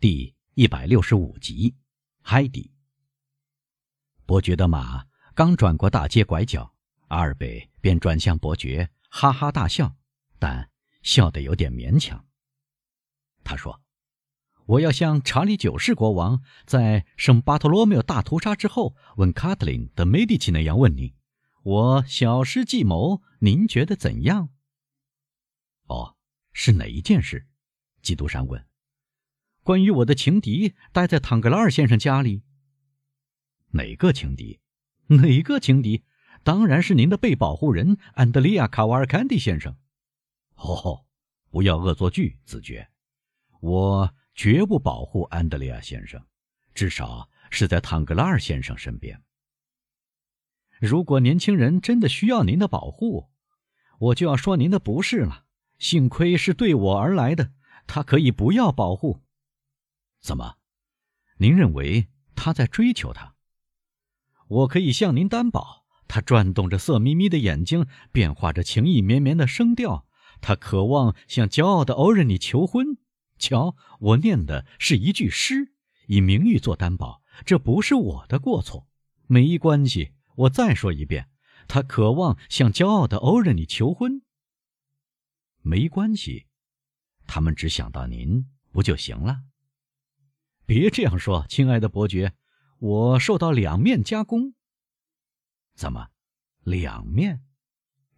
第一百六十五集，海底。伯爵的马刚转过大街拐角，阿尔贝便转向伯爵，哈哈大笑，但笑得有点勉强。他说：“我要像查理九世国王在圣巴托罗缪大屠杀之后问卡特琳的梅迪奇那样问你，我小施计谋，您觉得怎样？”哦，是哪一件事？基督山问。关于我的情敌待在唐格拉尔先生家里。哪个情敌？哪个情敌？当然是您的被保护人安德利亚·卡瓦尔坎蒂先生。哦，不要恶作剧，子爵，我绝不保护安德利亚先生，至少是在唐格拉尔先生身边。如果年轻人真的需要您的保护，我就要说您的不是了。幸亏是对我而来的，他可以不要保护。怎么？您认为他在追求他？我可以向您担保，他转动着色眯眯的眼睛，变化着情意绵绵的声调。他渴望向骄傲的欧仁妮求婚。瞧，我念的是一句诗，以名誉做担保，这不是我的过错。没关系，我再说一遍，他渴望向骄傲的欧仁妮求婚。没关系，他们只想到您不就行了？别这样说，亲爱的伯爵，我受到两面加工。怎么，两面？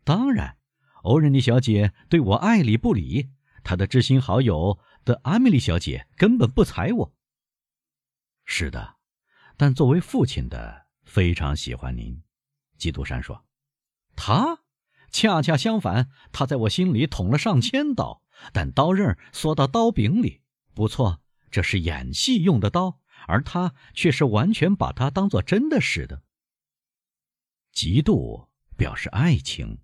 当然，欧仁妮小姐对我爱理不理，她的知心好友的阿米莉小姐根本不睬我。是的，但作为父亲的非常喜欢您。基督山说：“他恰恰相反，他在我心里捅了上千刀，但刀刃缩到刀柄里。不错。”这是演戏用的刀，而他却是完全把它当做真的似的。嫉妒表示爱情，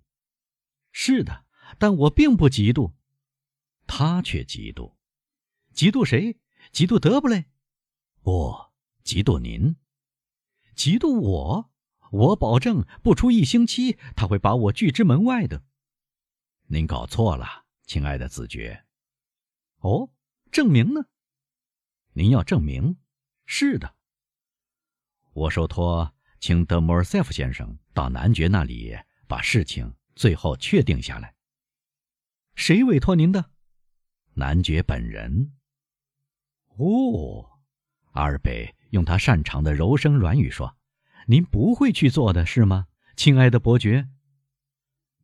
是的，但我并不嫉妒，他却嫉妒。嫉妒谁？嫉妒德布雷？不，嫉妒您。嫉妒我？我保证，不出一星期，他会把我拒之门外的。您搞错了，亲爱的子爵。哦，证明呢？您要证明，是的。我受托请德莫尔塞夫先生到男爵那里把事情最后确定下来。谁委托您的？男爵本人。哦，阿尔贝用他擅长的柔声软语说：“您不会去做的是吗，亲爱的伯爵？”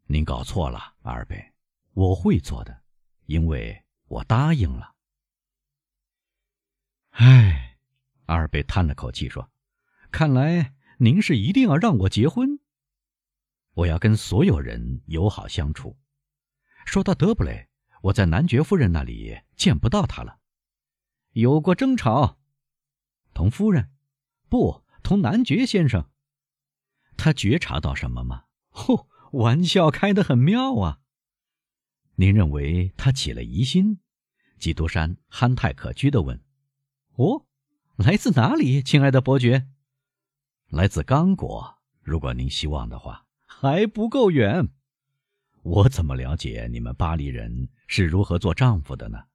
您搞错了，阿尔贝，我会做的，因为我答应了。唉，阿尔贝叹了口气说：“看来您是一定要让我结婚。我要跟所有人友好相处。说到德布雷，我在男爵夫人那里见不到他了，有过争吵。同夫人？不，同男爵先生。他觉察到什么吗？哦，玩笑开得很妙啊。您认为他起了疑心？”基督山憨态可掬地问。哦，来自哪里，亲爱的伯爵？来自刚果。如果您希望的话，还不够远。我怎么了解你们巴黎人是如何做丈夫的呢？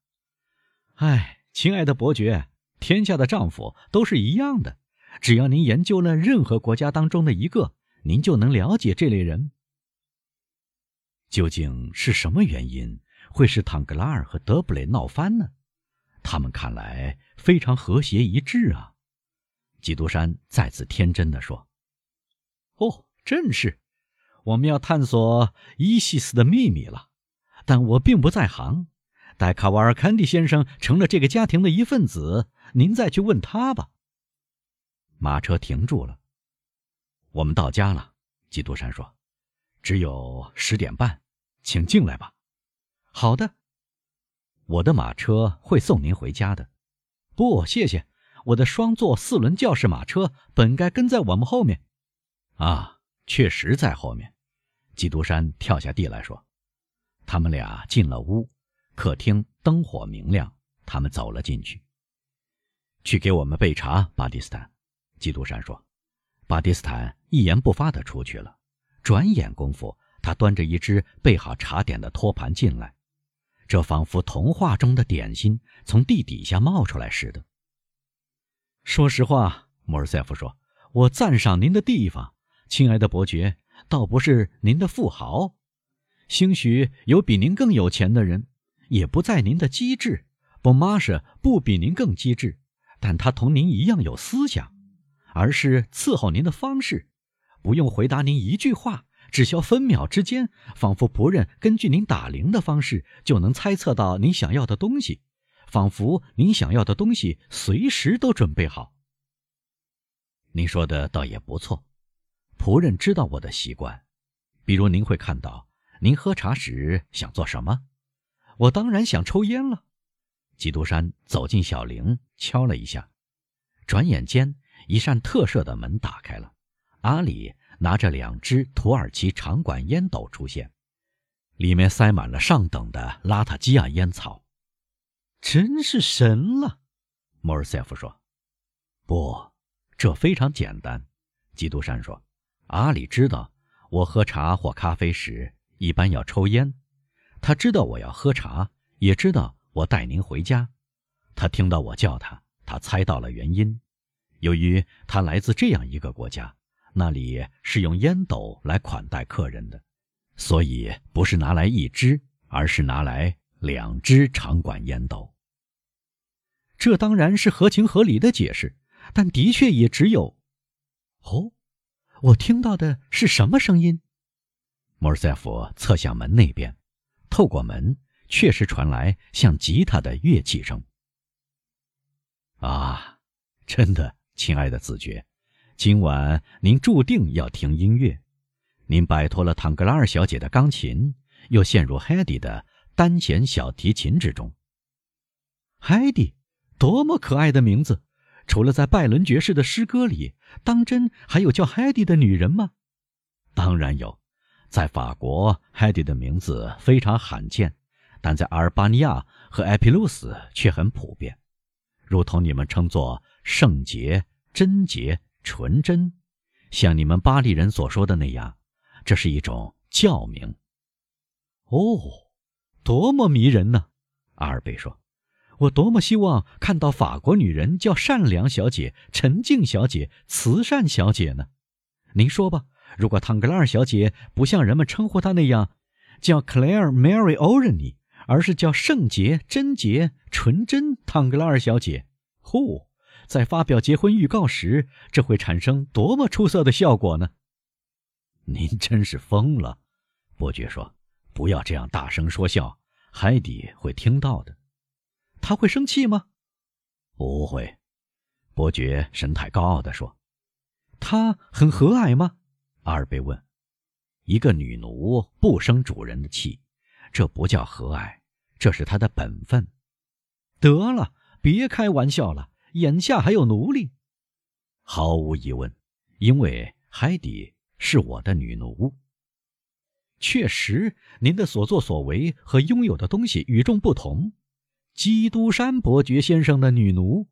哎，亲爱的伯爵，天下的丈夫都是一样的。只要您研究了任何国家当中的一个，您就能了解这类人。究竟是什么原因会使唐格拉尔和德布雷闹翻呢？他们看来非常和谐一致啊，基督山再次天真的说：“哦，正是，我们要探索伊西斯的秘密了。但我并不在行。待卡瓦尔坎蒂先生成了这个家庭的一份子，您再去问他吧。”马车停住了，我们到家了。基督山说：“只有十点半，请进来吧。”好的。我的马车会送您回家的。不，谢谢。我的双座四轮轿式马车本该跟在我们后面。啊，确实在后面。基督山跳下地来说：“他们俩进了屋，客厅灯火明亮。他们走了进去。去给我们备茶，巴蒂斯坦。”基督山说。巴蒂斯坦一言不发地出去了。转眼功夫，他端着一只备好茶点的托盘进来。这仿佛童话中的点心从地底下冒出来似的。说实话，莫尔塞夫说：“我赞赏您的地方，亲爱的伯爵，倒不是您的富豪，兴许有比您更有钱的人，也不在您的机智。不，玛莎不比您更机智，但他同您一样有思想，而是伺候您的方式，不用回答您一句话。”只消分秒之间，仿佛仆人根据您打铃的方式就能猜测到您想要的东西，仿佛您想要的东西随时都准备好。您说的倒也不错，仆人知道我的习惯，比如您会看到，您喝茶时想做什么？我当然想抽烟了。基督山走进小林，敲了一下，转眼间一扇特设的门打开了，阿里。拿着两只土耳其长管烟斗出现，里面塞满了上等的拉塔基亚烟草，真是神了。莫尔塞夫说：“不，这非常简单。”基督山说：“阿里知道我喝茶或咖啡时一般要抽烟，他知道我要喝茶，也知道我带您回家。他听到我叫他，他猜到了原因。由于他来自这样一个国家。”那里是用烟斗来款待客人的，所以不是拿来一支，而是拿来两支长管烟斗。这当然是合情合理的解释，但的确也只有……哦，我听到的是什么声音？莫尔塞夫侧向门那边，透过门确实传来像吉他的乐器声。啊，真的，亲爱的子爵。今晚您注定要听音乐，您摆脱了唐格拉尔小姐的钢琴，又陷入海蒂的单弦小提琴之中。海蒂，多么可爱的名字！除了在拜伦爵士的诗歌里，当真还有叫海蒂的女人吗？当然有，在法国，海蒂的名字非常罕见，但在阿尔巴尼亚和埃皮鲁斯却很普遍，如同你们称作圣洁、贞洁。纯真，像你们巴黎人所说的那样，这是一种教名。哦，多么迷人呢！阿尔贝说：“我多么希望看到法国女人叫善良小姐、沉静小姐、慈善小姐呢。”您说吧，如果唐格拉尔小姐不像人们称呼她那样叫 Claire Mary o r e n y 而是叫圣洁、贞洁、纯真唐格拉尔小姐，呼！在发表结婚预告时，这会产生多么出色的效果呢？您真是疯了，伯爵说：“不要这样大声说笑，海底会听到的。他会生气吗？”“不会。”伯爵神态高傲地说。“他很和蔼吗？”阿尔贝问。“一个女奴不生主人的气，这不叫和蔼，这是她的本分。”得了，别开玩笑了。眼下还有奴隶，毫无疑问，因为海底是我的女奴。确实，您的所作所为和拥有的东西与众不同。基督山伯爵先生的女奴，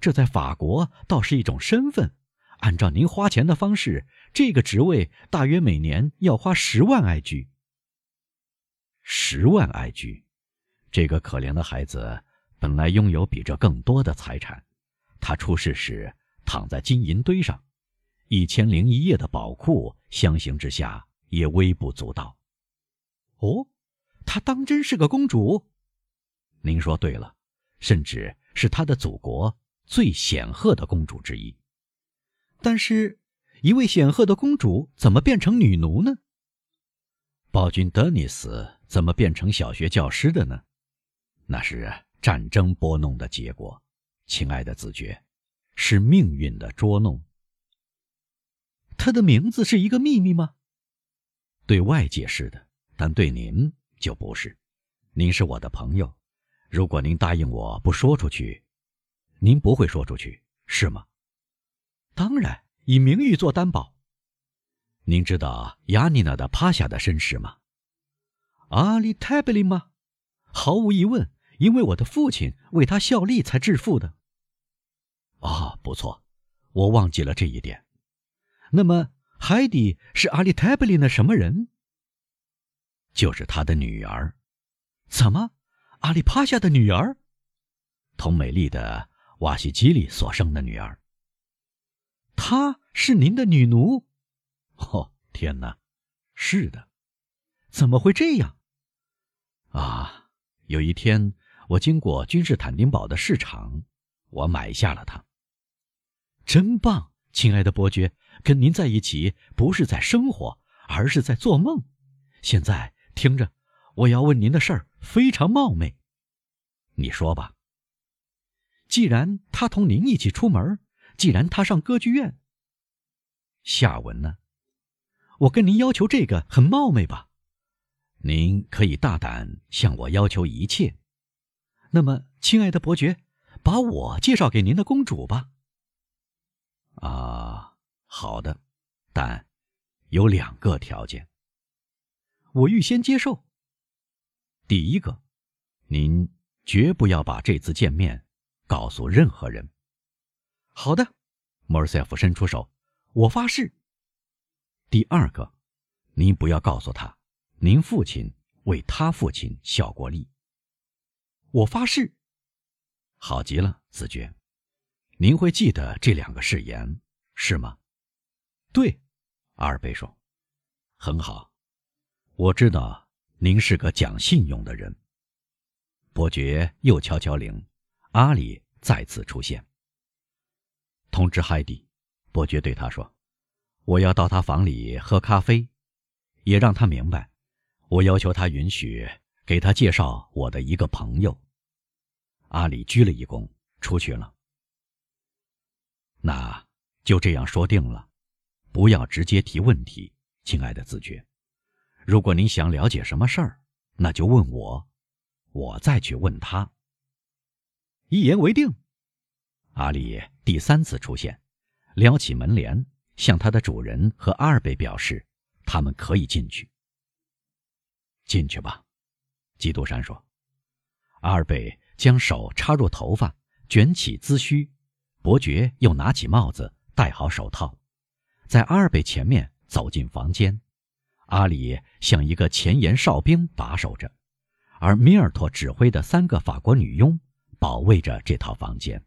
这在法国倒是一种身份。按照您花钱的方式，这个职位大约每年要花十万埃居。十万埃居，这个可怜的孩子本来拥有比这更多的财产。他出事时躺在金银堆上，一千零一夜的宝库相形之下也微不足道。哦，她当真是个公主？您说对了，甚至是他的祖国最显赫的公主之一。但是，一位显赫的公主怎么变成女奴呢？暴君德尼斯怎么变成小学教师的呢？那是战争拨弄的结果。亲爱的子爵，是命运的捉弄。他的名字是一个秘密吗？对外界是的，但对您就不是。您是我的朋友，如果您答应我不说出去，您不会说出去，是吗？当然，以名誉做担保。您知道亚尼娜的趴下的身世吗？阿里泰贝林吗？毫无疑问，因为我的父亲为他效力才致富的。啊，不错，我忘记了这一点。那么，海底是阿里泰布林的什么人？就是他的女儿。怎么？阿里帕夏的女儿，同美丽的瓦西基里所生的女儿。她是您的女奴？哦，天哪！是的，怎么会这样？啊，有一天我经过君士坦丁堡的市场，我买下了它。真棒，亲爱的伯爵，跟您在一起不是在生活，而是在做梦。现在听着，我要问您的事儿非常冒昧。你说吧。既然他同您一起出门，既然他上歌剧院，下文呢？我跟您要求这个很冒昧吧？您可以大胆向我要求一切。那么，亲爱的伯爵，把我介绍给您的公主吧。啊，好的，但有两个条件，我预先接受。第一个，您绝不要把这次见面告诉任何人。好的，莫尔塞夫伸出手，我发誓。第二个，您不要告诉他，您父亲为他父亲效过力。我发誓。好极了，子爵。您会记得这两个誓言，是吗？对，阿尔贝说：“很好，我知道您是个讲信用的人。”伯爵又敲敲铃，阿里再次出现。通知海蒂，伯爵对他说：“我要到他房里喝咖啡，也让他明白，我要求他允许给他介绍我的一个朋友。”阿里鞠了一躬，出去了。那就这样说定了，不要直接提问题，亲爱的子爵。如果您想了解什么事儿，那就问我，我再去问他。一言为定。阿里第三次出现，撩起门帘，向他的主人和阿尔贝表示，他们可以进去。进去吧，基督山说。阿尔贝将手插入头发，卷起髭须。伯爵又拿起帽子，戴好手套，在阿尔贝前面走进房间。阿里像一个前沿哨兵把守着，而米尔托指挥的三个法国女佣保卫着这套房间。